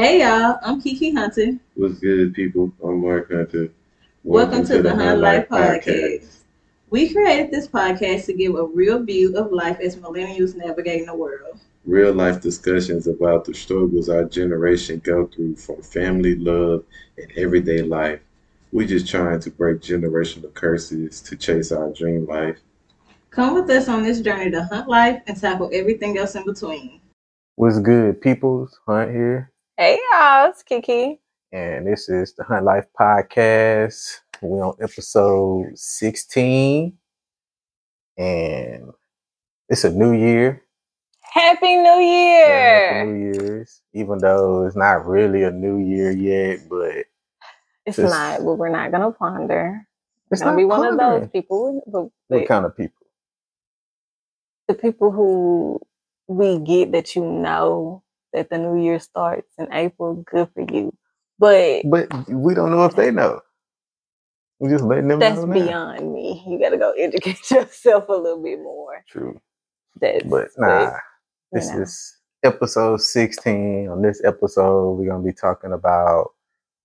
Hey y'all, I'm Kiki Hunter. What's good, people? I'm Marc Hunter. Welcome, to, the Hunt Life Podcast. We created this podcast to give a real view of life as millennials navigating the world. Real life discussions about the struggles our generation go through from family, love, and everyday life. We're just trying to break generational curses to chase our dream life. Come with us on this journey to hunt life and tackle everything else in between. What's good, peoples? Hunt here, Hey y'all, it's Kiki. and this is the Hunt Life Podcast. We're on episode 16, and it's a new year. Happy New Yeah, Year! Happy New Year's, even though it's not really a new year yet, but it's not, but we're not gonna ponder. it's gonna be one of those people, but What kind of people? the people who we get that you know that the new year starts in April. Good for you, but But we don't know if they know. We just letting them that's know now. beyond me. You got to go educate yourself a little bit more. True, That's but nah. This know. is episode 16. On this episode, we're going to be talking about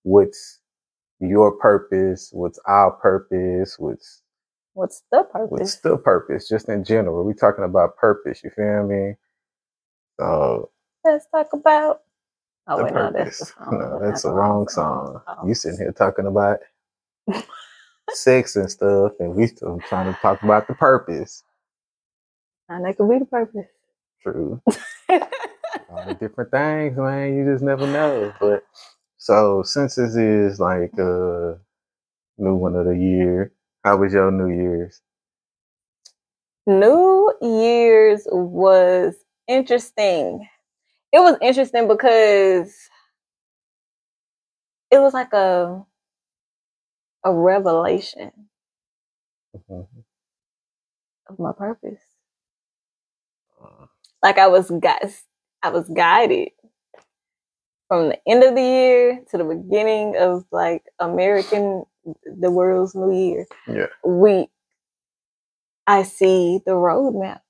what's your purpose, what's our purpose, what's what's the purpose? what's the purpose, just in general. We're talking about purpose, you feel me? So, Let's talk about. Oh the wait, no, that's the purpose. song. No, That's that's the wrong song. Oh. You sitting here talking about sex and stuff, and we still trying to talk about the purpose. And that could be the purpose. True. all the different things, man. You just never know. But so since this is like a new one of the year, how was your New Year's? New Year's was interesting. It was interesting because it was like a a revelation Mhm. of my purpose. Uh, Like I was guys, I was guided from the end of the year to the beginning of like American the world's new year. Yeah. we I see the roadmap.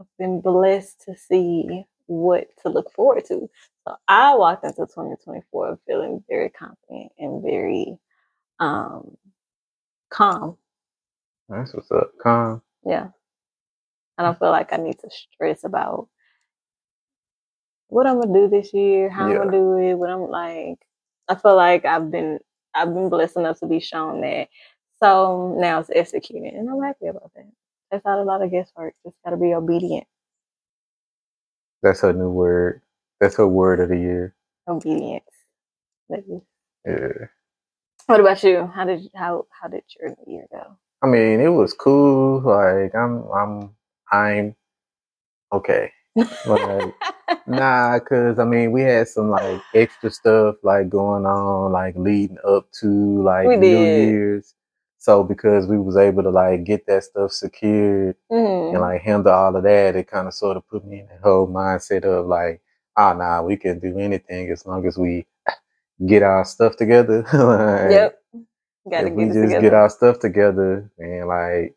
I've been blessed to see what to look forward to. So I walked into 2024 feeling very confident and very um calm. That's what's up. Calm. Yeah. I don't feel like I need to stress about what I'm gonna do this year, how I'm gonna do it, what I'm like. I feel like I've been I've been blessed enough to be shown that. So now it's executing and I'm happy about that. That's not a lot of guesswork. Just gotta be obedient. That's her new word. That's her word of the year. Obedience. Maybe. Yeah. What about you? How did how how did your new year go? I mean, it was cool. Like I'm I'm I'm okay. Like Nah, cause I mean we had some like extra stuff like going on, like leading up to like New. Year's. So because we was able to like get that stuff secured Mhm. and like handle all of that, it kind of sort of put me in the whole mindset of like, ah, nah, we can do anything as long as we get our stuff together. Like, Yep. Gotta if we get it just together. get our stuff together and like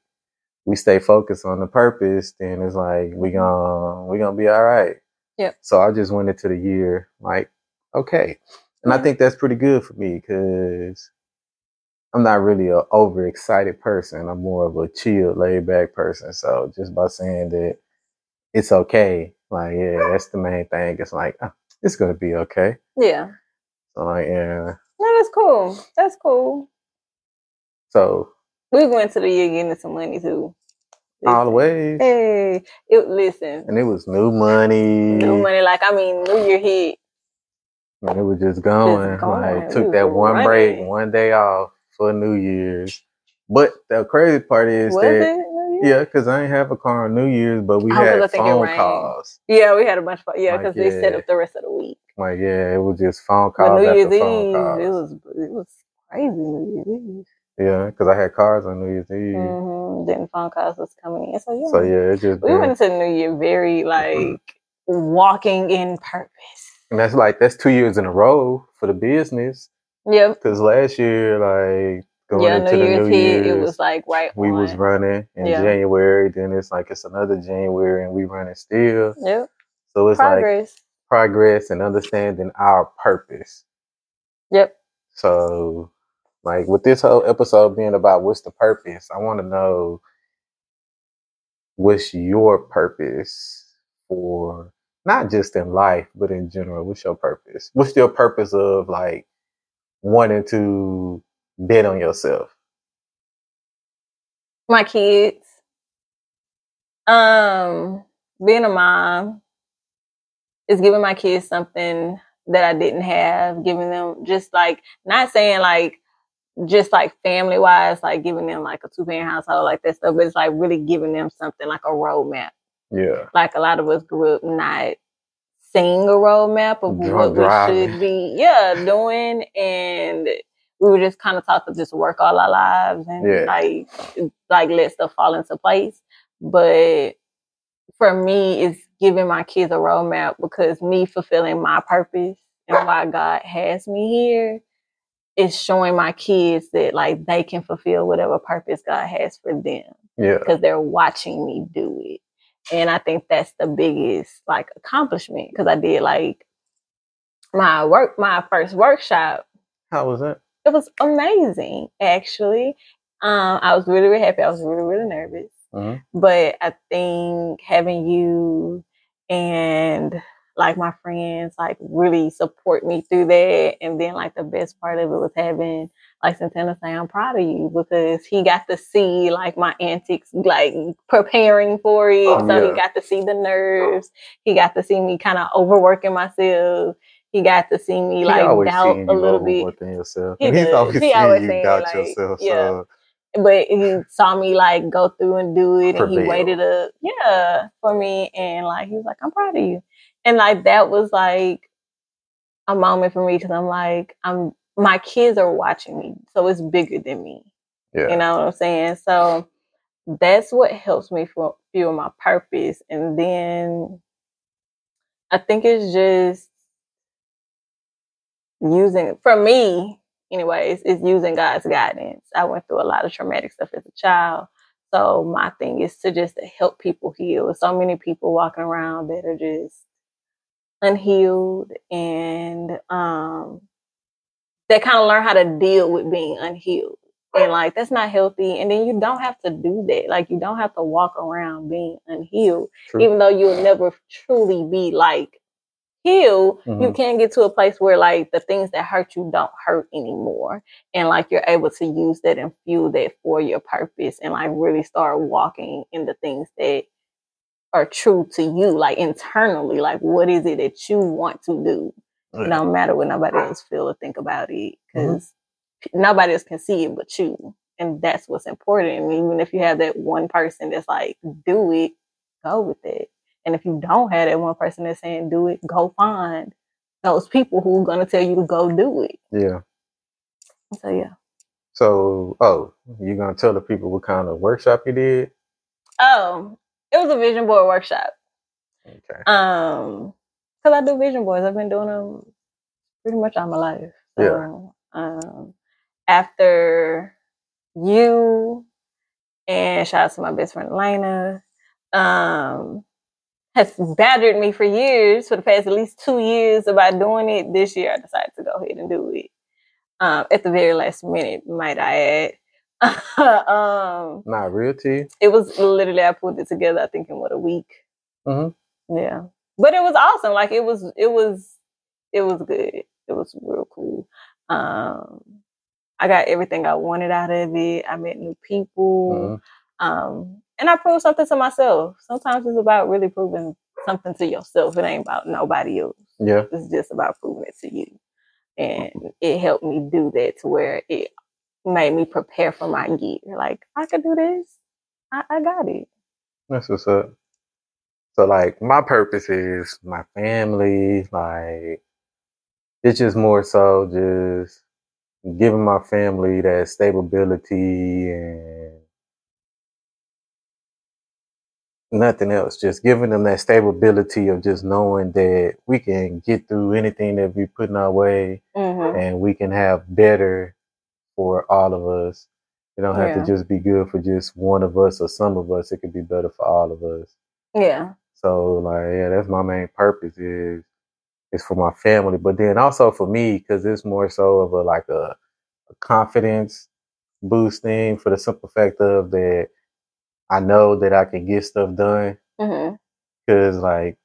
we stay focused on the purpose, then it's like we gonna we gonna be all right. Yep. So I just went into the year like okay, and I think that's pretty good for me because I'm not really a overexcited person. I'm more of a chill, laid back person. So just by saying that it's okay, like yeah, that's the main thing. It's like ah, it's gonna be okay. yeah. So like yeah, No, that's cool. That's cool. so We went to the year getting some money too. all the Listen. ways. Hey, it listen. and it was new money. New money, like I mean, New Year hit. And it was just going. going. Like took that one break, one day off for New Year's. But the crazy part is Was that yeah, because I ain't have a car on New Year's, but we I had phone calls. Yeah, we had a bunch of yeah, Like, because they set up the rest of the week. Like yeah, it was just phone But calls New after Year's Eve, calls. it was it was crazy. New Year's Eve. yeah, because I had cars on New Year's Eve. hmm Then phone calls was coming in. So yeah, So yeah, it just we been- went into New Year very like walking in purpose. and that's like that's two years in a row for the business. Yep. Because last year, like going yeah, into New the Year's New hit. Year's, It was like right. we was running in Yeah. January. Then it's like it's another January, and we running still. Yep. So it's like Progress. progress and understanding our purpose. Yep. So, like with this whole episode being about what's the purpose, I want to know what's your purpose for not just in life, but in general. What's your purpose? What's your purpose of like wanting to bet on yourself? My kids. Um, being a mom is giving my kids something that I didn't have, giving them just like not saying like just like family wise, like giving them like a two parent household like that stuff, but it's like really giving them something like a roadmap. Yeah. Like a lot of us grew up not seeing a roadmap of what we should be, yeah, doing, and we were just kind of taught to just work all our lives and Yeah. like like let stuff fall into place. But for me, it's giving my kids a roadmap because me fulfilling my purpose and why God has me here is showing my kids that like they can fulfill whatever purpose God has for them Yeah. because they're watching me do it. And I think that's the biggest like accomplishment because I did like my work, my first workshop. How was it? It was amazing, actually. Um, I was really, really happy. I was really, really nervous, Mhm. but I think having you and like my friends like really support me through that, and then like the best part of it was having like Santana say, I'm proud of you because he got to see like my antics, like preparing for it. Oh, so Yeah. he got to see the nerves. He got to see me kind of overworking myself. He got to see me like doubt a little bit. yourself. He he's always He always you saying, doubt like, yourself. yeah. So But he saw me like go through and do it, and he waited up, yeah, for me. And like he was like, "I'm proud of you," and like that was like a moment for me because I'm like, I'm my kids are watching me, so it's bigger than me. yeah. You know what I'm saying? So that's what helps me for feel my purpose. And then I think it's just using for me, anyways, is using God's guidance. I went through a lot of traumatic stuff as a child. So my thing is to just to help people heal. So many people walking around that are just unhealed and um they kind of learn how to deal with being unhealed and like that's not healthy and then you don't have to do that like you don't have to walk around being unhealed True. even though you'll never truly be like healed you Mhm. can get to a place where like the things that hurt you don't hurt anymore and like you're able to use that and fuel that for your purpose and like really start walking in the things that are true to you like internally like what is it that you want to do Yeah. it don't matter what nobody else feel or think about it mm-hmm. because nobody else can see it but you and that's what's important and even if you have that one person that's like do it go with it and if you don't have that one person that's saying do it go find those people who are going to tell you to go do it yeah. so yeah So, oh, you gonna tell the people what kind of workshop you did? oh it was a vision board workshop Okay. Um, because I do vision boards. I've been doing them pretty much all my life. So, um, after you and shout out to my best friend Elena, um, has badgered me for years, for the past at least two years about doing it. This year, I decided to go ahead and do it. Um, at the very last minute, might I add. um, Not real you? it was literally I pulled it together. I think in what a week. Mhm. Yeah, but it was awesome. Like it was, it was, it was good. It was real cool. Um, I got everything I wanted out of it. I met new people, Mhm. um, and I proved something to myself. Sometimes it's about really proving something to yourself. It ain't about nobody else. Yeah. It's just about proving it to you. And it helped me do that to where it made me prepare for my year. Like, I could do this. I, I got it. That's what's up. So like my purpose is my family, like it's just more so just giving my family that stability and nothing else. Just giving them that stability of just knowing that we can get through anything that we put in our way Mm-hmm. and we can have better for all of us. It don't have Yeah. to just be good for just one of us or some of us. It could be better for all of us. Yeah. So like, yeah, that's my main purpose is is for my family, but then also for me because it's more so of a like a, a confidence boosting for the simple fact of that I know that I can get stuff done mm-hmm. because like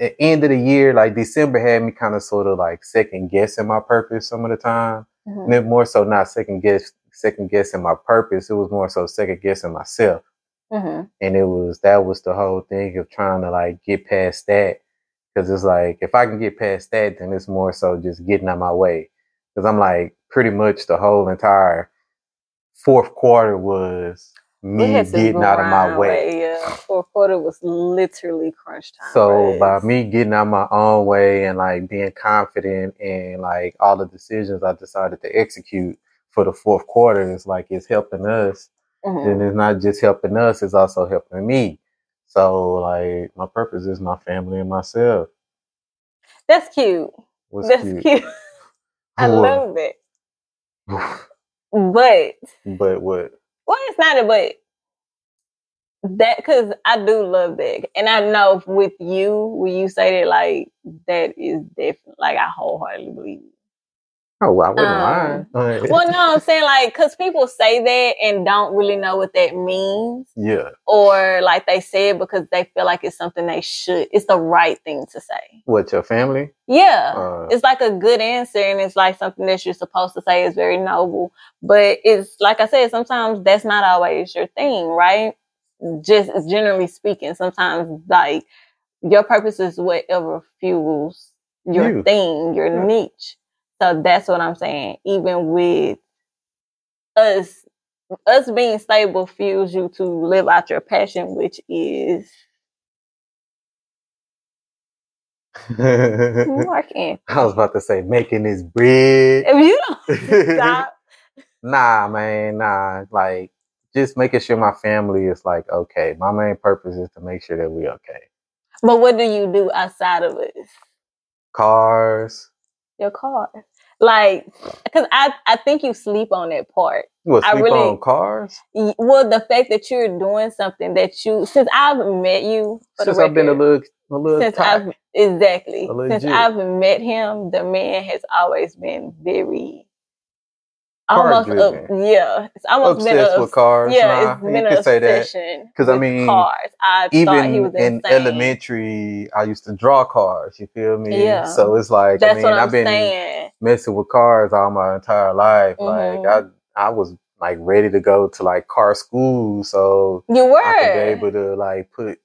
at end of the year, like December had me kind of sort of like second guessing my purpose some of the time. Hmm And then more so not second guess second guessing my purpose. It was more so second guessing myself. hmm And it was that was the whole thing of trying to like get past that. Cause it's like if I can get past that, then it's more so just getting out my way. Cause I'm like pretty much the whole entire fourth quarter was me getting out of my grind way. Yeah, fourth quarter was literally crunch time. So by me getting out my own way and like being confident and like all the decisions I decided to execute for the fourth quarter is like it's helping us. Mhm. And it's not just helping us, it's also helping me. So like my purpose is my family and myself. that's cute. What's that's cute? cute. I love it. But but what? Well, it's not but. That because I do love that, and I know with you when you say that, like that is definitely like I wholeheartedly believe. Oh, I wouldn't Um, mind. Well, no, I'm saying like because people say that and don't really know what that means, yeah. or like they say it because they feel like it's something they should. It's the right thing to say. What your family? Yeah. Uh, it's like a good answer and it's like something that you're supposed to say is very noble. But it's like I said, sometimes that's not always your thing, right? Just generally speaking, sometimes like your purpose is whatever fuels your You. thing, your Yeah. niche. So that's what I'm saying. Even with us, us being stable fuels you to live out your passion, which is working. I was about to say making this bread. If you don't stop, nah, man, nah. Like just making sure my family is like okay. My main purpose is to make sure that we okay. but what do you do outside of it? Cars. Your car. Like, because I, I think you sleep on that part. What I really- on cars? Well, the fact that you're doing something that you, since I've met you, for Since the I've been a little, a little since tight. I've exactly since. I've met him, the man has always been very almost a, yeah, it's almost been obsessed a with cars. yeah, nah, you been an say that. obsession 'Cause, I mean, cars. I thought he Even was in elementary, I used to draw cars. You feel me? Yeah. So it's like That's I mean, I've been saying. messing with cars all my entire life. Like Mhm. I, I was like ready to go to like car school, so You were I could be able to like put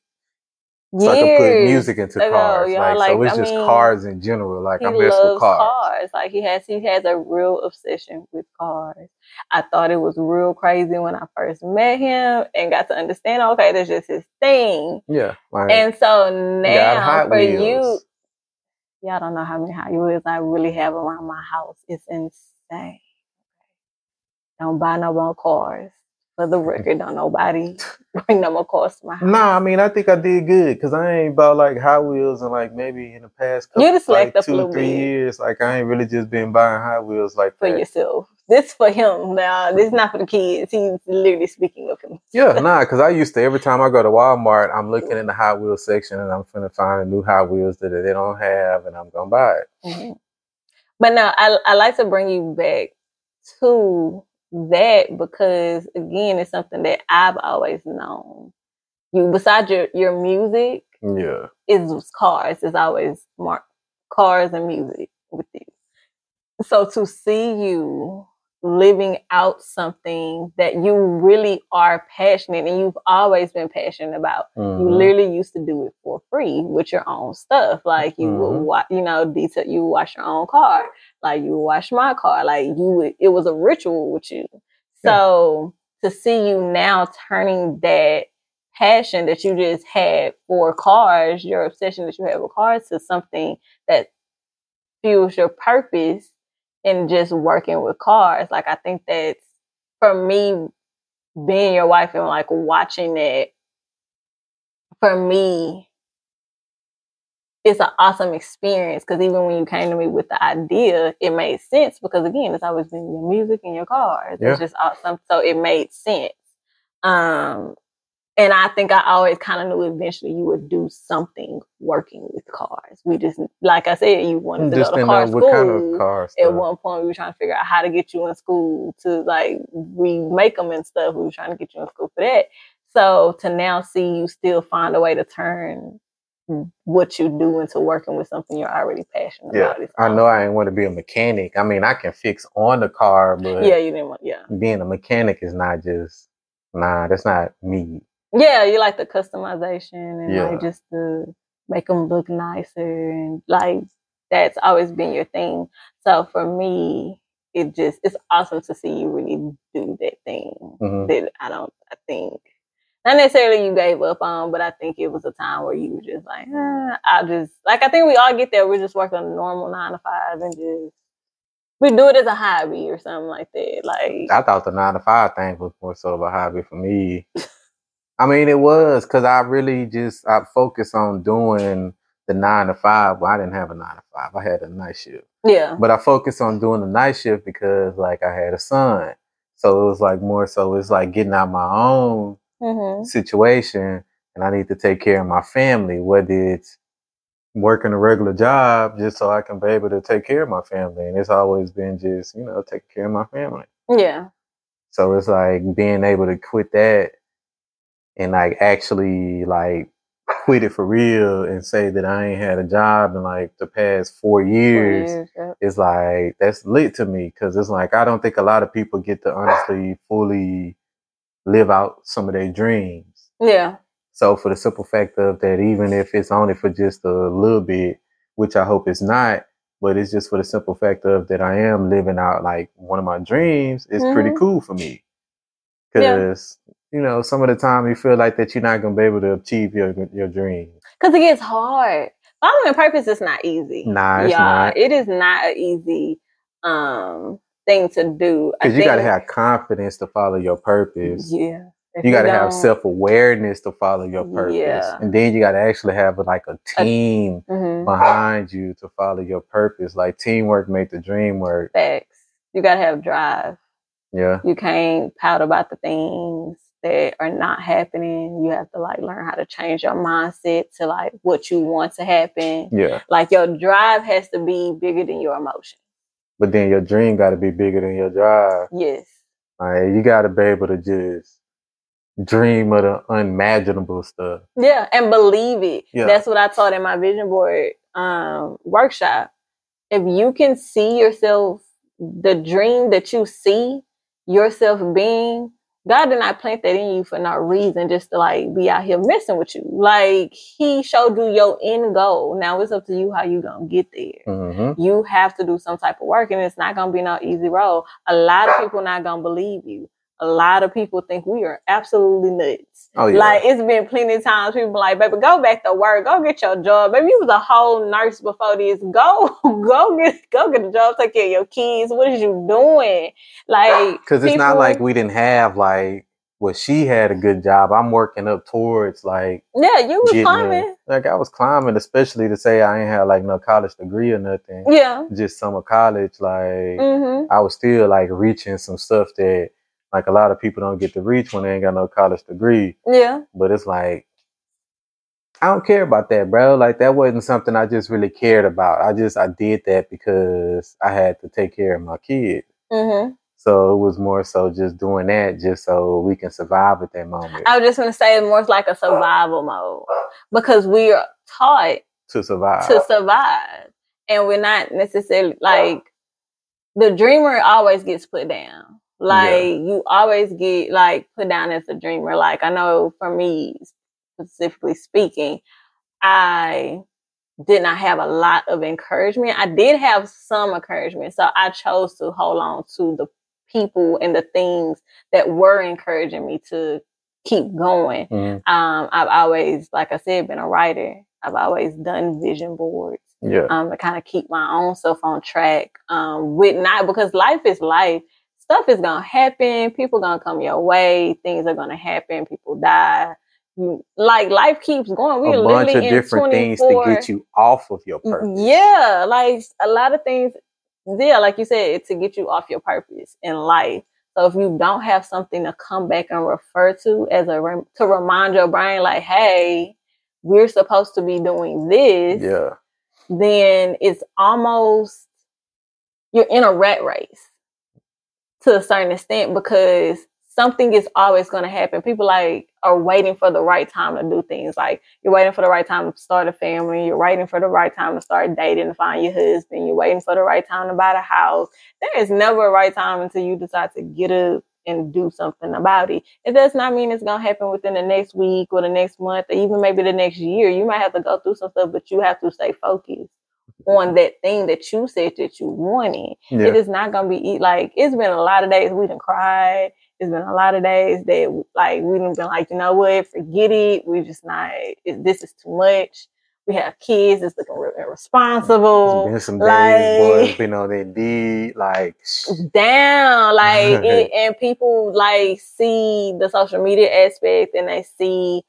years so I could put music into ago, cars. Like, like, so it's I just mean, cars in general. Like I mess with cars. Like he has, he has a real obsession with cars. I thought it was real crazy when I first met him and got to understand. Okay, that's just his thing. Yeah. Like And so now for you, y'all don't know how many Hot Wheels I really have around my house. It's insane. Don't buy no more cars. For the record, don't nobody bring them to my house. Nah, I mean I think I did good because I ain't about like Hot Wheels and like maybe in the past couple, You just like two or three bit. years, like I ain't really just been buying Hot Wheels like for that. yourself. This for him now. This is not for the kids. He's literally speaking of him. Yeah, nah, because I used to every time I go to Walmart, I'm looking in the Hot Wheels section and I'm finna find a new Hot Wheels that they don't have, and I'm gonna buy it. Mhm. But now I I like to bring you back to that because again, it's something that I've always known. You besides your your music Yeah, is cars. It's always cars and music with you. So to see you living out something that you really are passionate and you've always been passionate about. You Mhm. literally used to do it for free with your own stuff. Like you would Mhm. watch, you know, detail. You would wash your own car. Like you would wash my car. Like you would. It was a ritual with you. So to see you now turning that passion that you just had for cars, your obsession that you have with cars, to something that fuels your purpose and just working with cars. Like I think that's for me being your wife and like watching it for me it's an awesome experience because even when you came to me with the idea, it made sense because again, it's always been your music and your cars. Yeah. It's just awesome. So it made sense. Um and I think I always kind of knew eventually you would do something working with cars. We just, like I said, you wanted to Just go to car school. what kind of car At one point, we were trying to figure out how to get you in school to like remake them and stuff. We were trying to get you in school for that. So to now see you still find a way to turn what you do into working with something you're already passionate Yeah, about. I know I didn't want to be a mechanic. I mean, I can fix on the car, but Yeah, you didn't want. Yeah, being a mechanic is not just nah. That's not me. Yeah, you like the customization and Yeah. like just to make them look nicer and like that's always been your thing. So for me, it just it's awesome to see you really do that thing Mhm. that I don't. I think not necessarily you gave up on, but I think it was a time where you were just like, eh, I just like I think we all get there. We're just working a normal nine to five and just we do it as a hobby or something like that. Like I thought the nine to five thing was more so of a hobby for me. I mean, it was because I really just I focused on doing the nine to five. Well, I didn't have a nine to five. I had a night shift, yeah, but I focused on doing the night shift because like I had a son, so it was like more so it's like getting out my own hmm situation, and I need to take care of my family. Whether it's working a regular job just so I can be able to take care of my family, and it's always been just you know taking care of my family. yeah, So it's like being able to quit that and like actually like quit it for real and say that I ain't had a job in like the past four Four years. years, yep. It's like that's lit to me because it's like I don't think a lot of people get to honestly fully live out some of their dreams. yeah, So for the simple fact of that, even if it's only for just a little bit, which I hope it's not, but it's just for the simple fact of that I am living out like one of my dreams. It's pretty Mhm. cool for me Cause Yeah. You know some of the time you feel like that you're not gonna be able to achieve your your dream. because it gets hard. Following purpose is not easy. Nah, it's Y'all, not. It is not an easy um thing to do. I Because you got to have confidence to follow your purpose. Yeah. If You got to have self awareness to follow your purpose, Yeah. and then you got to actually have like a team Mhm. behind you to follow your purpose. Like teamwork make the dream work. Facts. You gotta have drive. Yeah. You can't pout about the things that are not happening. You have to like learn how to change your mindset to like what you want to happen. Yeah. Like your drive has to be bigger than your emotion. But then your dream got to be bigger than your drive. Yes. Like you got to be able to just dream of the unimaginable stuff. Yeah, and believe it. Yeah. That's what I taught in my vision board um, workshop. If you can see yourself, the dream that you see yourself being, God did not plant that in you for no reason, just to like be out here messing with you. Like He showed you your end goal. Now it's up to you how you gonna get there. Mm-hmm. You have to do some type of work, and it's not gonna be no easy road. A lot of people not gonna believe you. A lot of people think we are absolutely nuts. Oh yeah. Like it's been plenty of times people be like, baby, go back to work, go get your job. Baby, you was a whole nurse before this. Go, go get go get a job, take care of your kids. What is you doing? Like Because it's not like we didn't have like well, she had a good job. I'm working up towards like Yeah, you was climbing. there. Like I was climbing, especially to say I ain't had like no college degree or nothing. Yeah. Just summer college. Like Mm-hmm. I was still like reaching some stuff that like a lot of people don't get to reach when they ain't got no college degree. Yeah. But it's like I don't care about that, bro. Like that wasn't something I just really cared about. I just I did that because I had to take care of my kid. Mm-hmm. So it was more so just doing that just so we can survive at that moment I was just gonna say more like a survival mode because we are taught to survive. to survive. And we're not necessarily like the dreamer always gets put down. Like you always get like put down as a dreamer. Like I know for me specifically speaking, I did not have a lot of encouragement. I did have some encouragement. So I chose to hold on to the people and the things that were encouraging me to keep going Mhm. um, I've always, like I said, been a writer. I've always done vision boards Yeah. um, to kind of keep my own self on track. Um, with not because life is life. Stuff is gonna happen. People gonna come your way. Things are gonna happen. People die. You, like life keeps going. We're a bunch of different things to get you off of your mm, purpose. yeah, like a lot of things. Yeah, like you said, to get you off your purpose in life. So if you don't have something to come back and refer to as a rem- to remind your brain, like, hey, we're supposed to be doing this, Yeah. then it's almost you're in a rat race to a certain extent because something is always going to happen. People like are waiting for the right time to do things. Like you're waiting for the right time to start a family. You're waiting for the right time to start dating to find your husband. You're waiting for the right time to buy the house. There is never a right time until you decide to get up and do something about it. It does not mean it's gonna happen within the next week or the next month or even maybe the next year. You might have to go through some stuff, but you have to stay focused on that thing that you said that you wanted. It Yeah. is not gonna be like it's been a lot of days we didn't cry. It's been a lot of days that like we done been like, you know what, forget it. We just not. It, this is too much. We have kids. It's looking real irresponsible. There's been some days, boys, like- been on Indeed, like, down like it, and people like see the social media aspect and they see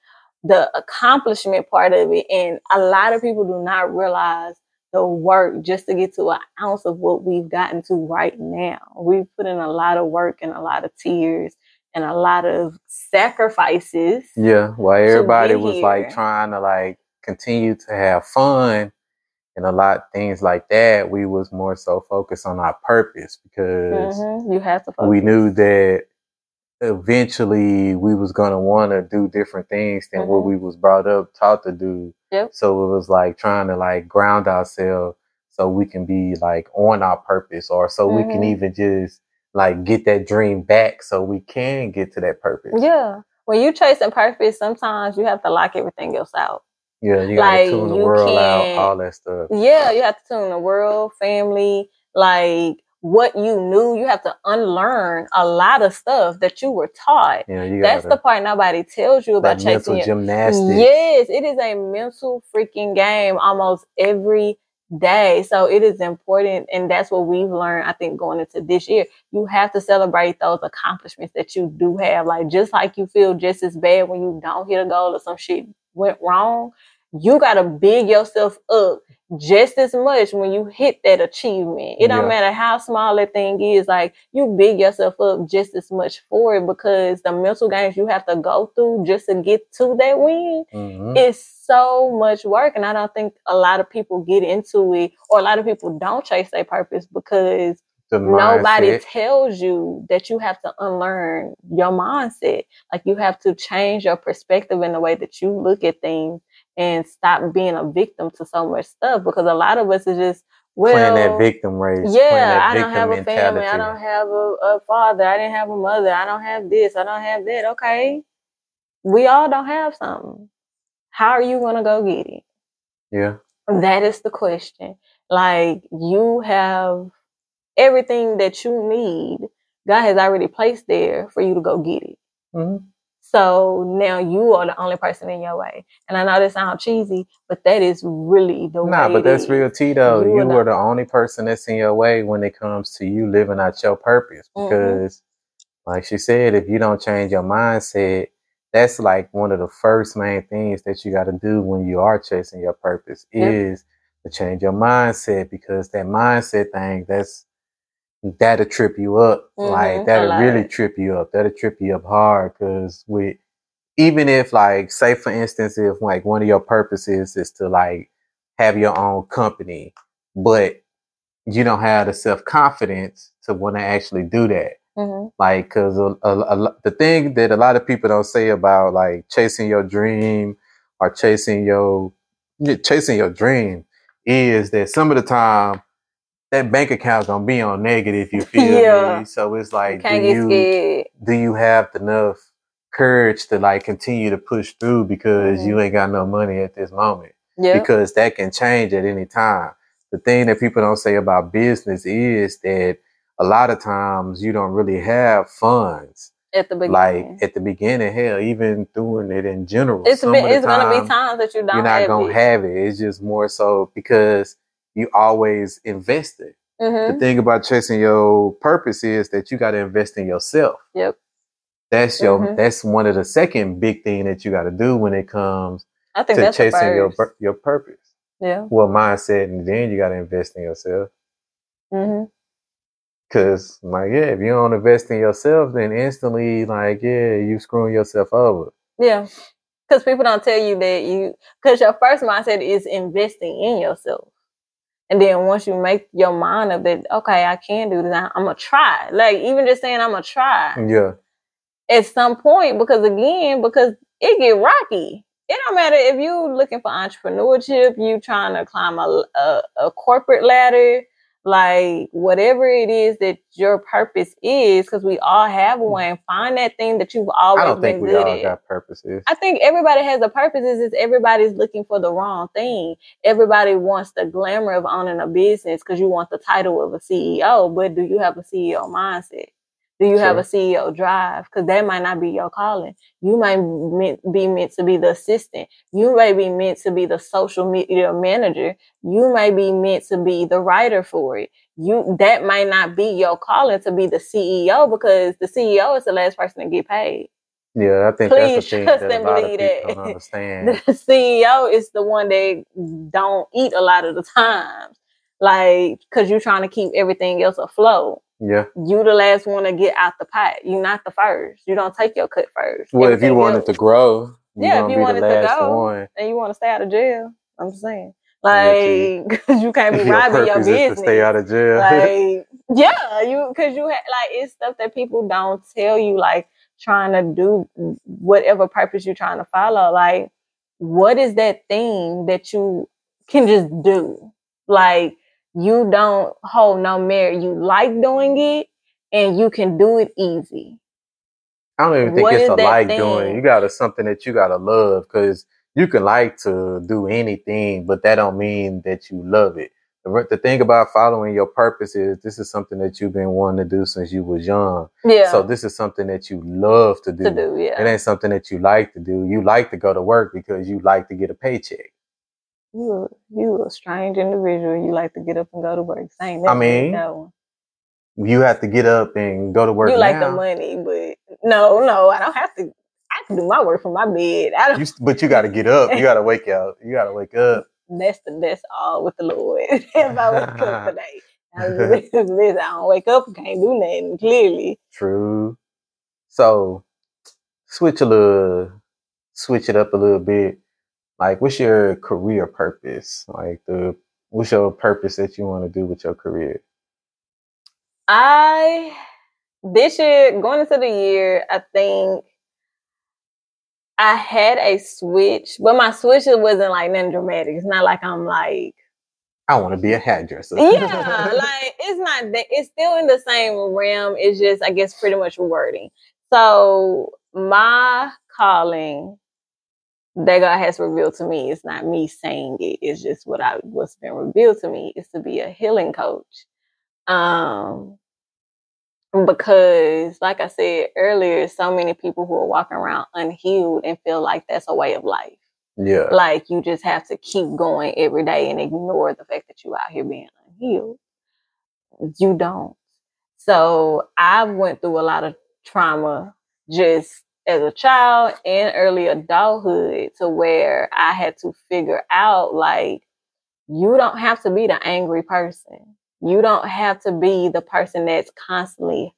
the accomplishment part of it and a lot of people do not realize the work just to get to an ounce of what we've gotten to right now. We've put in a lot of work and a lot of tears and a lot of sacrifices yeah, while everybody was like trying to like continue to have fun and a lot of things like that, we was more so focused on our purpose because Mhm, you have to we knew that eventually we was gonna want to do different things than what Mhm. we was brought up taught to do. Yep. So it was like trying to like ground ourselves so we can be like on our purpose or so we can Mhm. even just like get that dream back so we can get to that purpose. yeah when you chasing purpose sometimes you have to lock everything else out Yeah, you gotta Like, tune the world out, all that stuff. Yeah, you have to tune the world, family, like what you knew. You have to unlearn a lot of stuff that you were taught. Yeah, you That's the part nobody tells you about mental chasing your gymnastics. Yes, it is a mental freaking game almost every day. So it is important, and that's what we've learned. I think going into this year, you have to celebrate those accomplishments that you do have. Like just like you feel just as bad when you don't hit a goal or some shit went wrong, you gotta big yourself up just as much when you hit that achievement. It don't matter how small that thing is, like you big yourself up just as much for it because the mental games you have to go through just to get to that win Mhm. it's so much work and i don't think a lot of people get into it or a lot of people don't chase their purpose because nobody tells you that you have to unlearn your mindset like you have to change your perspective in the way that you look at things and stop being a victim to so much stuff because a lot of us is just well playing that victim race. playing yeah, I don't have a family. I don't have a, a father. I didn't have a mother. I don't have this. I don't have that. Okay. We all don't have something. How are you going to go get it? Yeah. That is the question. Like, you have everything that you need. God has already placed there for you to go get it. Mhm. So now you are the only person in your way. And I know that sounds cheesy, but that is really the way. Nah, but it that's is. real T though. You You, are the- only person that's in your way when it comes to you living out your purpose. Mhm. Because, like she said, if you don't change your mindset, that's like one of the first main things that you got to do when you are chasing your purpose Yep. is to change your mindset because that mindset thing that's that'll trip you up. Mhm, Like that'll really trip you up. That'll trip you up hard because with even if like say for instance if like one of your purposes is to like have your own company, but you don't have the self confidence to want to actually do that. Mhm. Like, cause a, a, a the thing that a lot of people don't say about like chasing your dream or chasing your chasing your dream is that some of the time that bank account gonna be on negative. You feel Yeah. me? So it's like, do you scared. do you have enough courage to like continue to push through because Mhm. you ain't got no money at this moment? Yeah. because that can change at any time. The thing that people don't say about business is that a lot of times you don't really have funds. At the beginning. Like at the beginning, hell, even doing it in general. it's some been, it's gonna be times that you don't You're not have gonna it. have it. It's just more so because you always invested. Mhm. The thing about chasing your purpose is that you got to invest in yourself. Yep. That's your. Mhm. That's one of the second big thing that you got to do when it comes I think to chasing your your purpose yeah. well mindset and then you got to invest in yourself hmm Cause like yeah, if you don't invest in yourself, then instantly like yeah, you screwing yourself over. Yeah. Because people don't tell you that you, because your first mindset is investing in yourself. And then once you make your mind up that, okay, I can do this, I, I'm going to try. Like, even just saying I'm to try. Yeah. At some point, because again, because it get rocky. It don't matter if you looking for entrepreneurship, you trying to climb a, a, a corporate ladder, like whatever it is that your purpose is, because we all have Mm. one. Find that thing that you've always I don't been think we all at. got purposes. I think everybody has a purpose. Is is everybody's looking for the wrong thing. Everybody wants the glamour of owning a business because you want the title of a CEO. But do you have a CEO mindset? Do you have a CEO drive? Because that might not be your calling. You might meant, be meant to be the assistant. You might be meant to be the social media manager. You might be meant to be the writer for it. You that might not be your calling to be the CEO because the CEO is the last person to get paid Yeah, I think Please that's the thing trust that a lot of people that. don't understand. the CEO is the one that don't eat a lot of the times, like because you're trying to keep everything else afloat. Yeah. You the last one to get out the pot. You're not the first. You don't take your cut first. Well, if you wanted else- to grow, you Yeah, if you wanted to go, one. and you want to stay out of jail, I'm just saying, like, because you can't be Your robbing your business. to stay out of jail. like yeah you because you ha- like it's stuff that people don't tell you like trying to do whatever purpose you're trying to follow like what is that thing that you can just do like you don't hold no merit you like doing it and you can do it easy I don't even think What it's a like thing? doing. You gotta something that you gotta love because you can like to do anything, but that don't mean that you love it. The, the thing about following your purpose is this is something that you've been wanting to do since you was young. yeah So this is something that you love to do. to do yeah It ain't something that you like to do. You like to go to work because you like to get a paycheck. You you a strange individual you like to get up and go to work same thing. I mean, that one. You have to get up and go to work. you like the money, but no, no, I don't have to. I can do my work from my bed. I don't. You, but you got to get up. You got to wake up. You got to wake up. that's the that's all with the Lord. if I wake up today, I was this, this, I don't wake up, can't do nothing. Clearly, True. So switch a little, switch it up a little bit. Like, what's your career purpose? Like the what's your purpose that you want to do with your career? I this year going into the year, I think I had a switch, but my switch wasn't like nothing dramatic. It's not like I'm like I want to be a hairdresser. yeah, like it's not that it's still in the same realm. It's just I guess pretty much wording. So my calling that God has revealed to me is not me saying it. It's just what I what's been revealed to me is to be a healing coach. Um because like I said earlier, so many people who are walking around unhealed and feel like that's a way of life yeah. like you just have to keep going every day and ignore the fact that you out here being unhealed. You don't. So I went through a lot of trauma just as a child and early adulthood to where I had to figure out like you don't have to be the angry person. You don't have to be the person that's constantly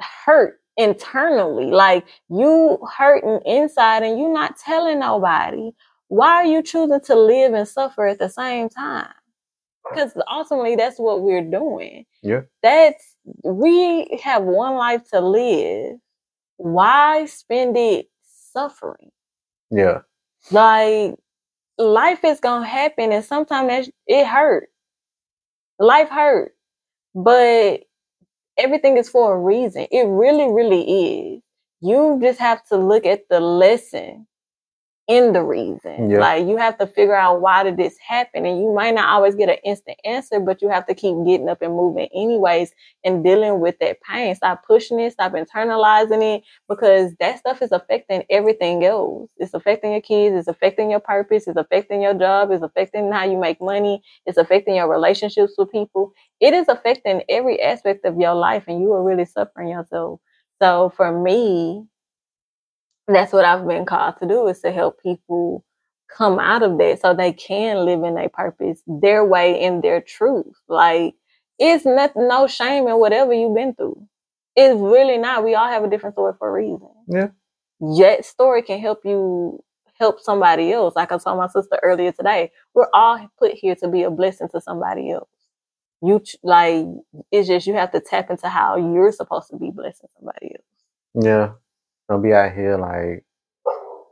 hurt internally. Like you hurting inside and you're not telling nobody. Why are you choosing to live and suffer at the same time? Because ultimately that's what we're doing. Yeah. That's we have one life to live. Why spend it suffering? Yeah. Like life is gonna happen and sometimes it hurt. Life hurt. But everything is for a reason. It really, really is. You just have to look at the lesson in the reason. Yeah. Like you have to figure out why did this happen, and you might not always get an instant answer, but you have to keep getting up and moving anyways, and dealing with that pain. Stop pushing it. Stop internalizing it because that stuff is affecting everything else. It's affecting your kids. It's affecting your purpose. It's affecting your job. It's affecting how you make money. It's affecting your relationships with people it is affecting every aspect of your life and you are really suffering yourself. So for me, that's what I've been called to do is to help people come out of that so they can live in their purpose, their way in their truth. Like It's nothing, no shame in whatever you've been through. It's really not. We all have a different story for a reason. Yeah. Yet story can help you help somebody else. Like I told my sister earlier today, we're all put here to be a blessing to somebody else. You like it's just you have to tap into how you're supposed to be blessing somebody else. Yeah. Don't be out here like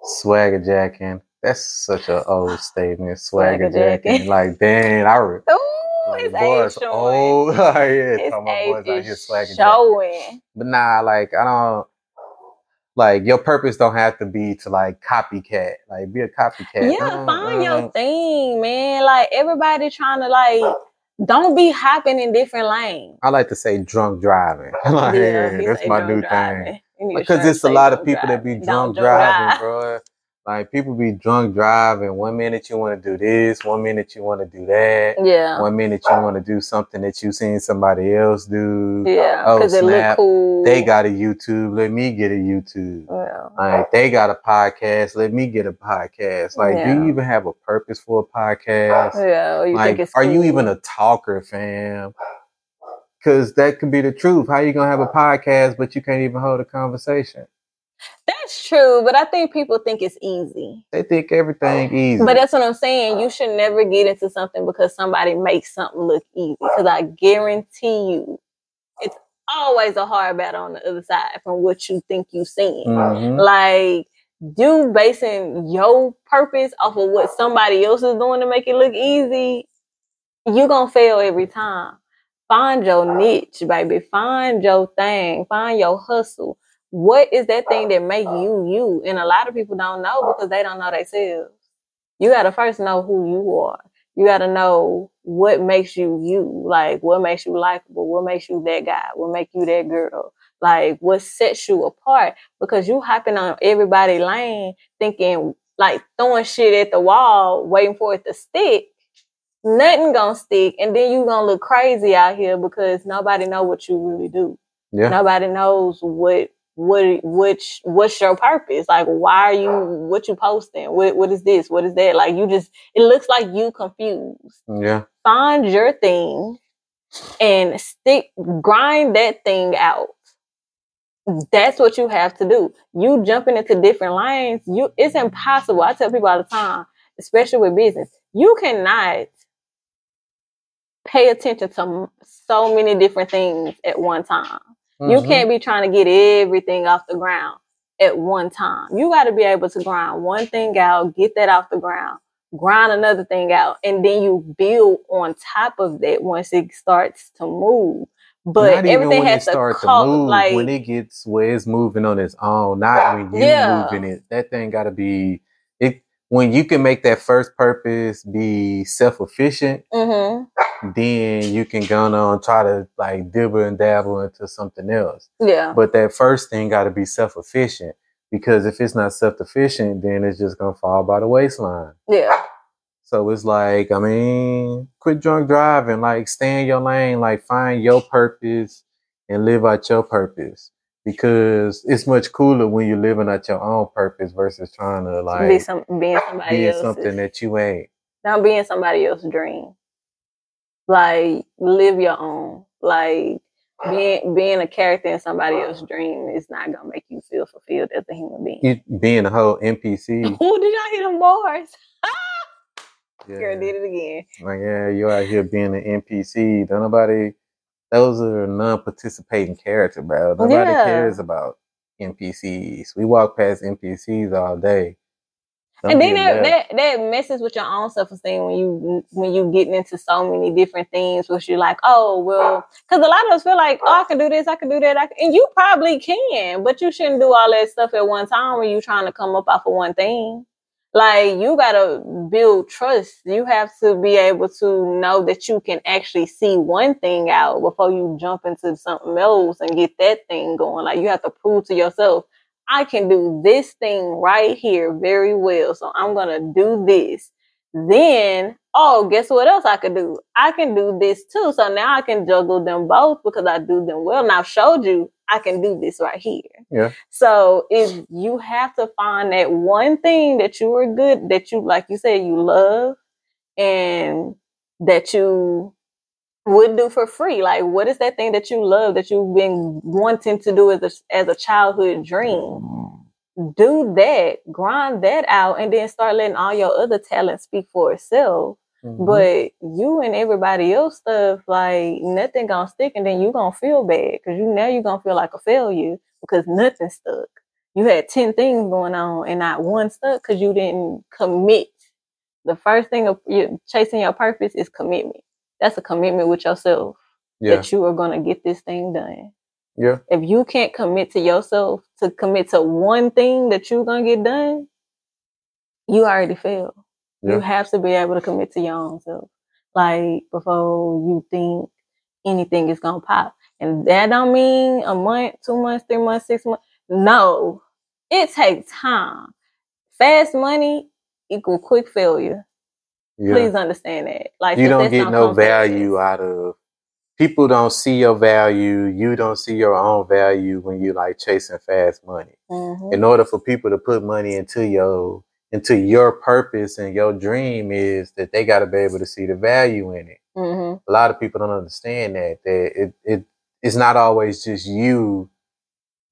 swagger jacking. That's such an old statement. Swagger, Swagger jacking. jacking. Like, dang, I re- Ooh, like, his boys age showing. old. yeah, His age boys out here is swagger jacking. showing. But nah, like I don't like your purpose don't have to be to like copycat. Like be a copycat. Yeah, Uh, find uh, your thing, man. Like everybody trying to like don't be hopping in different lanes. I like to say drunk driving. like, yeah, that's my new driving. thing. You need to Because it's a lot of people that be drunk driving, drive. bro. Like people be drunk driving. One minute you want to do this, one minute you want to do that. Yeah, One minute you want to do something that you seen somebody else do. yeah, Oh, because it look snap. cool. They got a YouTube. Let me get a YouTube. Yeah. Like they got a podcast. Let me get a podcast. Like, do you even have a purpose for a podcast? Yeah, you like, are you even a talker, fam? Because that could be the truth. How you gonna have a podcast but you can't even hold a conversation? That's true, but I think people think it's easy. They think everything easy. But that's what I'm saying. You should never get into something because somebody makes something look easy. Because I guarantee you, it's always a hard battle on the other side from what you think you're seeing. Mhm. Like you basing your purpose off of what somebody else is doing to make it look easy, you're gonna fail every time. Find your niche, baby. Find your thing. Find your hustle. What is that thing that make you you? And a lot of people don't know because they don't know themselves. You gotta first know who you are. You gotta know what makes you you. Like what makes you likable. What makes you that guy. What makes you that girl. Like what sets you apart because you hopping on everybody lane thinking like throwing shit at the wall, waiting for it to stick. Nothing gonna stick, and then you gonna look crazy out here because nobody know what you really do. Yeah. Nobody knows what what which what's your purpose. Like why are you what you posting? What what is this? What is that? Like you just it looks like you confused Yeah. find your thing and stick grind that thing out that's what you have to do you jumping into different lanes you it's impossible i tell people all the time especially with business you cannot pay attention to so many different things at one time you Mhm. can't be trying to get everything off the ground at one time. You got to be able to grind one thing out, get that off the ground, grind another thing out, and then you build on top of that once it starts to move. But not even everything when has it to starts to move, like when it gets where it's moving on its own, not when you Yeah. moving it. That thing got to be it. When you can make that first purpose be self efficient, mhm, then you can go on and try to like dibble and dabble into something else. yeah, But that first thing got to be self efficient because if it's not self efficient, then it's just gonna fall by the waistline. yeah, So it's like, I mean, quit drunk driving, like stay in your lane, like find your purpose and live out your purpose. Because it's much cooler when you're living out your own purpose versus trying to like be some being somebody be else's. something that you ain't. Don't being somebody else's dream. Like live your own. Like being being a character in somebody else's dream is not gonna make you feel fulfilled as a human being. You being a whole NPC. Ooh, did y'all hear them bars? Yeah. Girl did it again. Like, yeah, you're out here being an NPC. Don't nobody, those are non-participating character, bro. Nobody Yeah. cares about NPCs. We walk past NPCs all day. Don't and then that, that that messes with your own self esteem when you when you getting into so many different things, which you're like, oh well, because a lot of us feel like, oh, I can do this, I can do that, I can, and you probably can, but you shouldn't do all that stuff at one time when you're trying to come up off of one thing. Like you gotta build trust. You have to be able to know that you can actually see one thing out before you jump into something else and get that thing going. Like you have to prove to yourself, I can do this thing right here very well. So I'm gonna do this. Then, oh, guess what else I could do? I can do this too. So now I can juggle them both because I do them well. And I've showed you I can do this right here. Yeah. So if you have to find that one thing that you are good, that you like you said you love and that you would do for free. Like, what is that thing that you love that you've been wanting to do as a, as a childhood dream? Do that, grind that out, and then start letting all your other talents speak for itself. Mhm. But you and everybody else stuff, like nothing gonna stick, and then you gonna feel bad because you now you gonna feel like a failure because nothing stuck. You had ten things going on and not one stuck because you didn't commit. The first thing of you chasing your purpose is commitment. That's a commitment with yourself yeah, that you are gonna get this thing done. yeah, If you can't commit to yourself to commit to one thing that you're gonna get done, you already failed. Yeah. You have to be able to commit to your own self. Like before you think anything is gonna pop. And that don't mean a month, two months, three months, six months. No. It takes time. Fast money equal quick failure. Yeah. Please understand that. Like you don't get no value out of people don't see your value you don't see your own value when you like chasing fast money Mhm. in order for people to put money into your into your purpose and your dream is that they got to be able to see the value in it Mhm. a lot of people don't understand that that it, it it's not always just you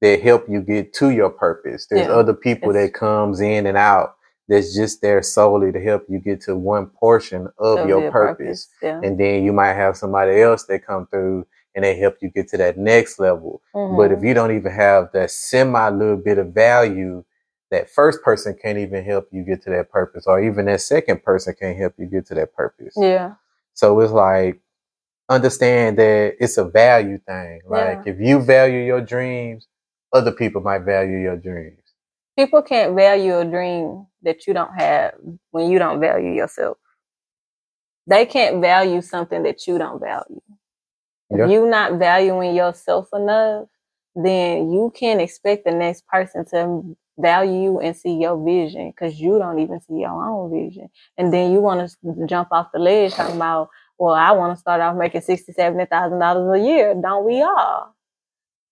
that help you get to your purpose there's Yeah. other people It's- that comes in and out that's just there solely to help you get to one portion of, Of your purpose Yeah. and then you might have somebody else that come through and they help you get to that next level. But if Mhm. you don't even have that semi little bit of value, that first person can't even help you get to that purpose, or even that second person can't help you get to that purpose. yeah. So it's like understand that it's a value thing. Like if you value your dreams, other people might value your dreams. People can't value a dream that you don't have when you don't value yourself. They can't value something that you don't value. Yeah. If you're not valuing yourself enough, then you can't expect the next person to value you and see your vision because you don't even see your own vision. And then you want to jump off the ledge talking about, well, I want to start off making sixty, seventy thousand dollars a year. Don't we all?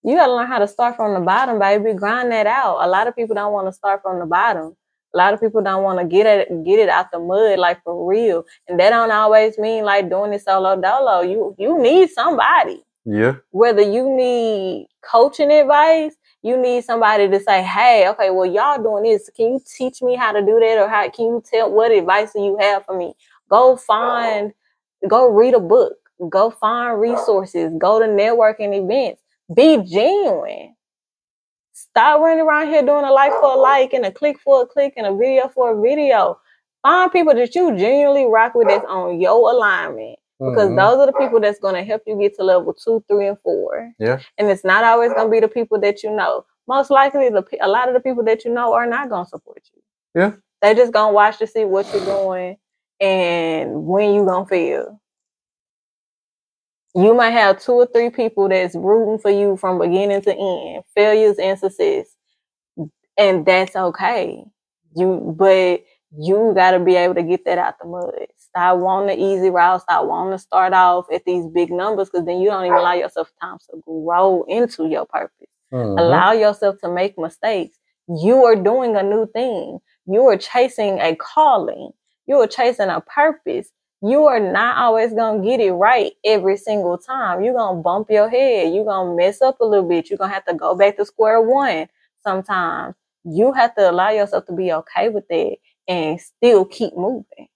You gotta learn how to start from the bottom, baby. Grind that out. A lot of people don't want to start from the bottom. A lot of people don't want to get it get it out the mud like for real. And that don't always mean like doing it solo dolo. You you need somebody. Yeah. Whether you need coaching advice, you need somebody to say, "Hey, okay, well y'all doing this. Can you teach me how to do that, or how can you tell what advice do you have for me? Go find, go read a book, go find resources, go to networking events. Be genuine. Stop running around here doing a like for a like and a click for a click and a video for a video. Find people that you genuinely rock with that's on your alignment because Mhm. those are the people that's going to help you get to level two, three, and four. Yeah. And it's not always going to be the people that you know. Most likely, the a lot of the people that you know are not going to support you. Yeah. They just going to watch to see what you're doing and when you going to fail. You might have two or three people that's rooting for you from beginning to end, failures and success. And that's okay. You but you gotta be able to get that out the mud. Stop wanting the easy route. Stop wanting to start off at these big numbers because then you don't even allow yourself time to grow into your purpose. Mhm. Allow yourself to make mistakes. You are doing a new thing. You are chasing a calling. You are chasing a purpose. You are not always gonna get it right every single time. You're gonna bump your head. You're gonna mess up a little bit. You're gonna have to go back to square one sometimes. You have to allow yourself to be okay with that and still keep moving.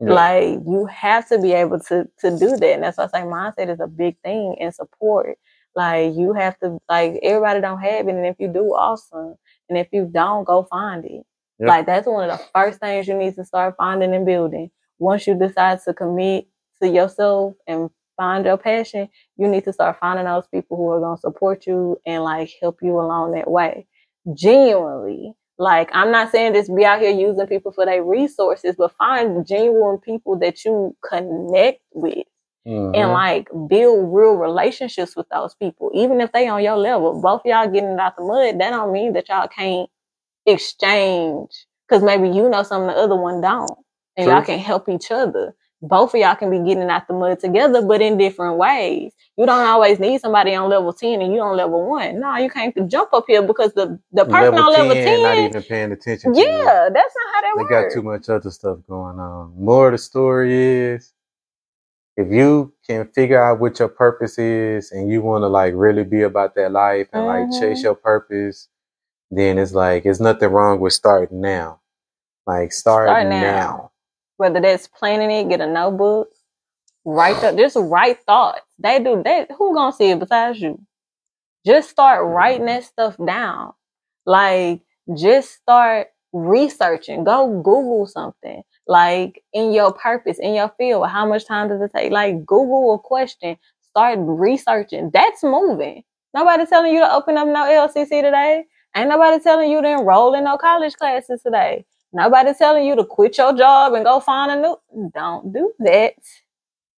Yeah. Like you have to be able to to do that. And that's why I say mindset is a big thing and support. Like you have to like everybody don't have it. And if you do, awesome. And if you don't, go find it. Yeah. Like that's one of the first things you need to start finding and building. Once you decide to commit to yourself and find your passion, you need to start finding those people who are gonna support you and like help you along that way. Genuinely. Like I'm not saying just be out here using people for their resources, but find genuine people that you connect with Mhm. and like build real relationships with those people, even if they on your level. Both y'all getting it out the mud, that don't mean that y'all can't exchange. Cause maybe you know something the other one don't. And True. y'all can help each other. Both of y'all can be getting out the mud together, but in different ways. You don't always need somebody on level 10 and you on level one. No, you can't jump up here because the, the person on level 10, not even paying attention yeah, that's not how that They works. They got too much other stuff going on. More of the story is if you can figure out what your purpose is and you want to like really be about that life and like chase Mhm. your purpose, then it's like it's nothing wrong with starting now. Like start, Start now. now. Whether that's planning it, get a notebook, write the, just write thoughts. They do that. Who gonna see it besides you? Just start writing that stuff down. Like just start researching. Go Google something. Like in your purpose, in your field. How much time does it take? Like Google a question. Start researching. That's moving. Nobody telling you to open up no LLC today. Ain't nobody telling you to enroll in no college classes today. Nobody telling you to quit your job and go find a new. Don't do that.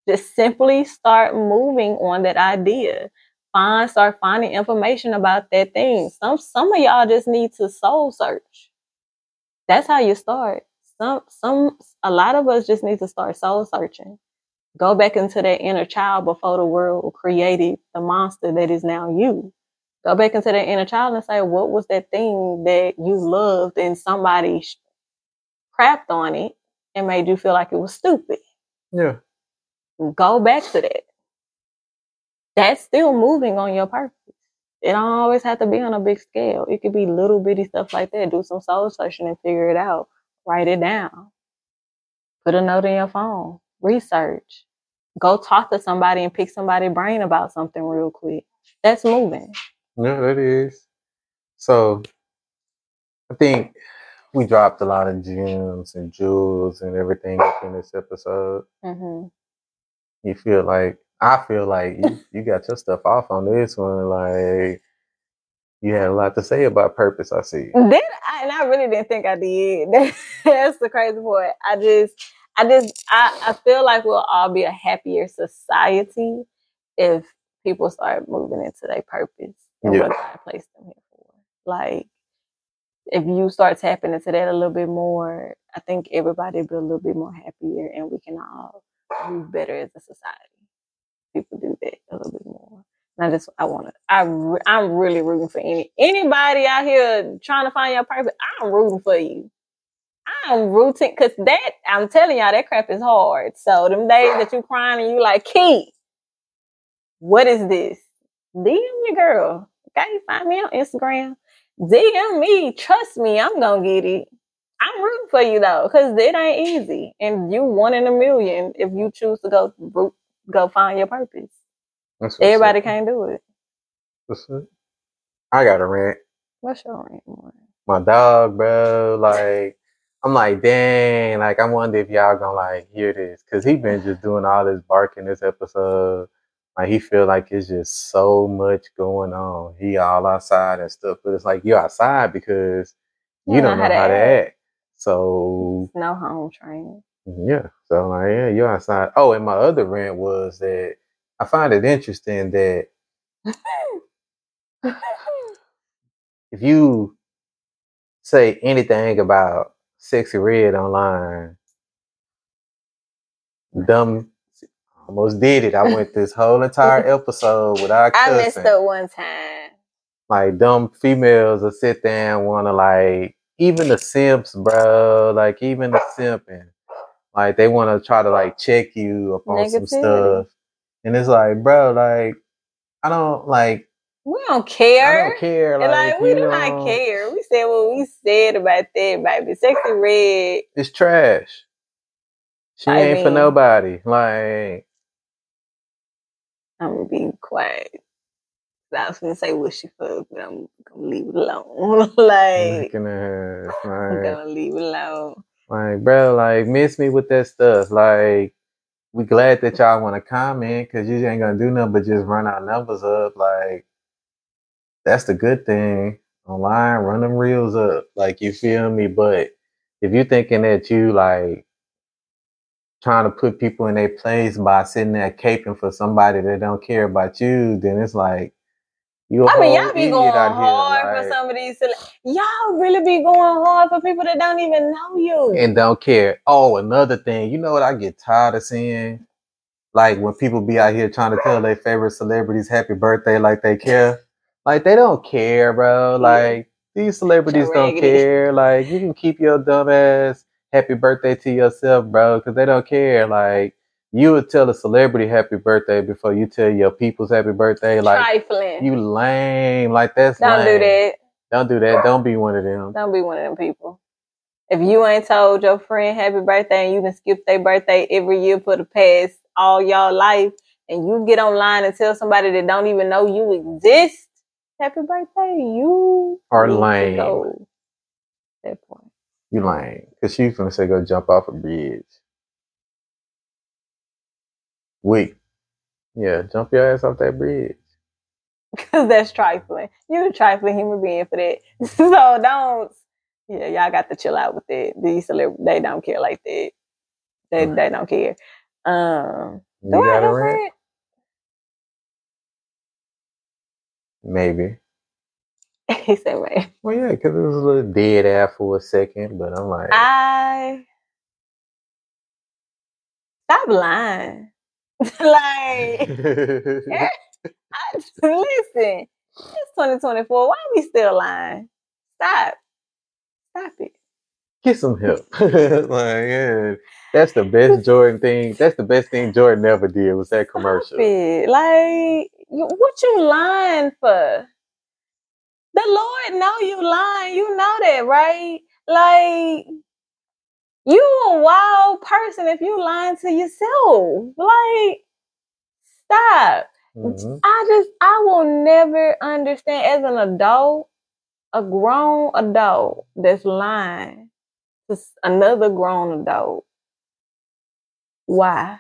Just simply start moving on that idea. Find, start finding information about that thing. Some some of y'all just need to soul search. That's how you start. Some some a lot of us just need to start soul searching. Go back into that inner child before the world created the monster that is now you. Go back into that inner child and say, what was that thing that you loved and somebody crapped on it and made you feel like it was stupid? Yeah. Go back to that. That's still moving on your purpose. It don't always have to be on a big scale. It could be little bitty stuff like that. Do some soul searching and figure it out. Write it down. Put a note in your phone. Research. Go talk to somebody and pick somebody's brain about something real quick. That's moving. Yeah, that is. So I think we dropped a lot of gems and jewels and everything in this episode. hmm You feel like I feel like you, you got your stuff off on this one. Like you had a lot to say about purpose. I see. Then I, and I really didn't think I did. That's the crazy part. I just, I just, I, I feel like we'll all be a happier society if people start moving into their purpose and Yeah. what God placed them here for. Like, if you start tapping into that a little bit more, I think everybody will be a little bit more happier, and we can all move better as a society. People do that a little bit more. And I just, I want to, I, re- I'm really rooting for any anybody out here trying to find your purpose. I'm rooting for you. I'm rooting because that I'm telling y'all that crap is hard. So them days that you crying and you like, Key, what is this? DM your girl. Okay, find me on Instagram. DM me. Trust me, I'm gonna get it. I'm rooting for you though, because it ain't easy. And you one in a million if you choose to go root, go find your purpose. That's Everybody can't do it. What's up? I got a rant. What's your rant? More? My dog, bro. Like I'm like, dang. Like I wonder if y'all gonna like hear this because he been just doing all this barking this episode. Like he feel like it's just so much going on. He all outside and stuff, but it's like you outside because you don't know how to act. So No home training. Mm-hmm, yeah. So like yeah, you're outside. Oh, and my other rant was that I find it interesting that if you say anything about Sexyy Red online, dumb almost did it. I went this whole entire episode without I cussing. messed up one time. Like dumb females will sit there and wanna like even the simps, bro. Like even the simping. Like they wanna try to like check you up on some stuff. And it's like, bro, like I don't like We don't care. I don't care. Like, like, we do know, not care. We said what we said about that, baby. Sexyy Red. It's trash. She I ain't for nobody. Like I'm gonna be quiet. I was gonna say what she fuck, but I'm gonna leave it alone. like her, I'm gonna leave it alone. like, bro, like, miss me with that stuff. Like, we glad that y'all want to comment because you ain't gonna do nothing but just run our numbers up. Like, that's the good thing. Online, run them reels up. Like, you feel me? But if you thinking that you like trying to put people in their place by sitting there caping for somebody that don't care about you, then it's like you. I mean, y'all be going out here, hard like- for some of these. Y'all really be going hard for people that don't even know you. and don't care. Oh, another thing, you know what I get tired of seeing? Like when people be out here trying to tell their favorite celebrities happy birthday like they care. Like they don't care, bro. Mm. Like these celebrities don't care. Like you can keep your dumb ass happy birthday to yourself, bro, because they don't care. Like you would tell a celebrity happy birthday before you tell your people's happy birthday. Like Trifling. you lame. Like that's Don't do that. Don't do that. Don't be one of them. Don't be one of them people. If you ain't told your friend happy birthday and you can skip their birthday every year for the past all y'all life, and you get online and tell somebody that don't even know you exist happy birthday, you Are lame. That point. You lame. Cause she finna say go jump off a bridge. Wait. Yeah, jump your ass off that bridge. Cause that's trifling. You're a trifling human being for that. so don't. Yeah, y'all got to chill out with that. These celebrities, they don't care like that. They they don't care. Um, You do I got a have rant? rant? Maybe. he said, "Man, Well, yeah, because it was a little dead air for a second, but I'm like, I stop lying. like, eh, I, listen, it's 2024. Why are we still lying? Stop, stop it. get some help. like, yeah, that's the best Jordan thing. That's the best thing Jordan ever did was that commercial. Like, you, what you lying for? The Lord know you lying. You know that, right? Like, you a wild person if you lying to yourself. Like, stop. Mhm. I just, I will never understand as an adult, a grown adult that's lying to another grown adult. Why?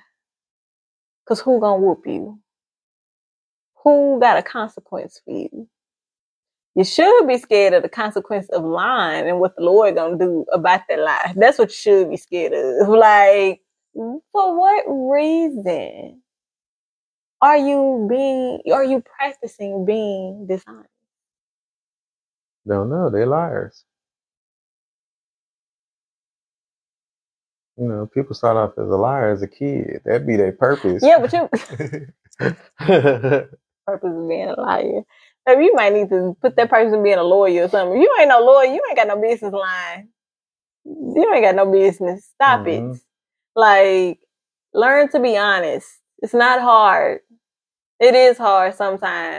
Cause who gonna whoop you? Who got a consequence for you? You should be scared of the consequence of lying and what the Lord gonna do about that lie. That's what you should be scared of. Like, for what reason are you being? Are you practicing being dishonest? Don't know. They liars. You know, people start off as a liar as a kid. That'd be their purpose. Yeah, but you purpose of being a liar. Maybe you might need to put that person being a lawyer or something. You ain't no lawyer, you ain't got no business lying. You ain't got no business. Stop it. Mhm. Like, learn to be honest. It's not hard. It is hard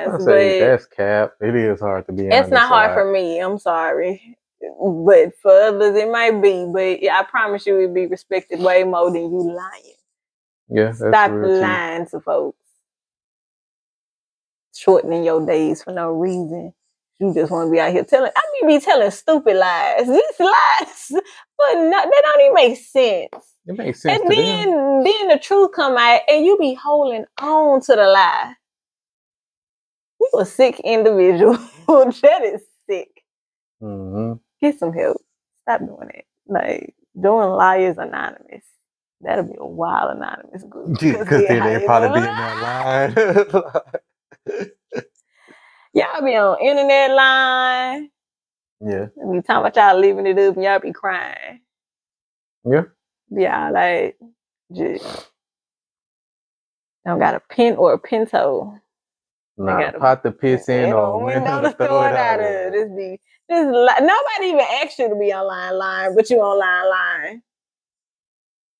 I sometimes, say but that's cap. It is hard to be honest. it's not hard for me. I'm sorry. But for others, it might be. But yeah, I promise you, it'd be respected way more than you lying. Yeah, that's Stop real too. lying to folks. Shortening your days for no reason. You just want to be out here telling. I mean, be telling stupid lies. These lies, but no, they don't even make sense. It makes sense And to then, them. then the truth come out, and you be holding on to the lie. You a sick individual. that is sick. hmm Get some help. Stop doing it. Like doing liars anonymous. That'll be a wild anonymous group. Because then they they probably be in that line. Y'all be on internet line. yeah, Be talking about y'all leaving it up and y'all be crying. yeah. Yeah, like just don't got a pin or a pinto. Nah, gotta- pot the piss in or window to throw it out. of. This be this li- nobody even asked you to be online line, but you online line.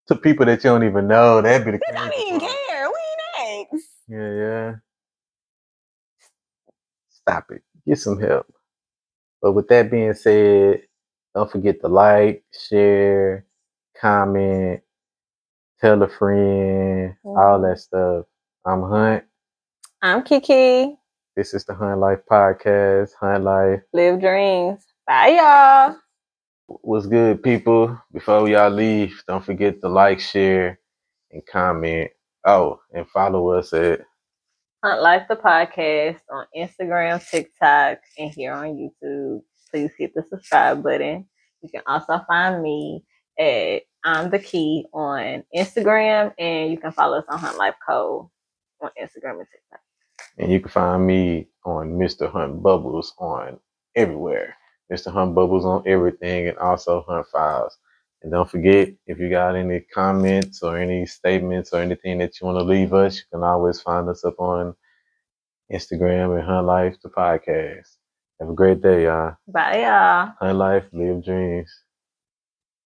To people that you don't even know, that'd be the They don't even care. We ain't asked. Yeah, yeah. Stop it. Get some help. But with that being said, don't forget to like, share, comment, tell a friend, all Mhm. that stuff. I'm Hunt. I'm Kiki. This is the Hunt Life Podcast. Hunt Life. Live dreams. Bye, y'all. What's good, people? Before y'all leave, don't forget to like, share, and comment. Oh, and follow us at Hunt Life the podcast on Instagram, TikTok, and here on YouTube. Please hit the subscribe button. You can also find me at I'm the Key on Instagram, and you can follow us on Hunt Life Code on Instagram and TikTok. And you can find me on Mr. Hunt Bubbles on everywhere. Mr. Hunt Bubbles on everything and also Hunt Files. And don't forget, if you got any comments or any statements or anything that you want to leave us, you can always find us up on Instagram and Hunt Life, the podcast. Have a great day, y'all. Bye, y'all. Hunt Life, live dreams.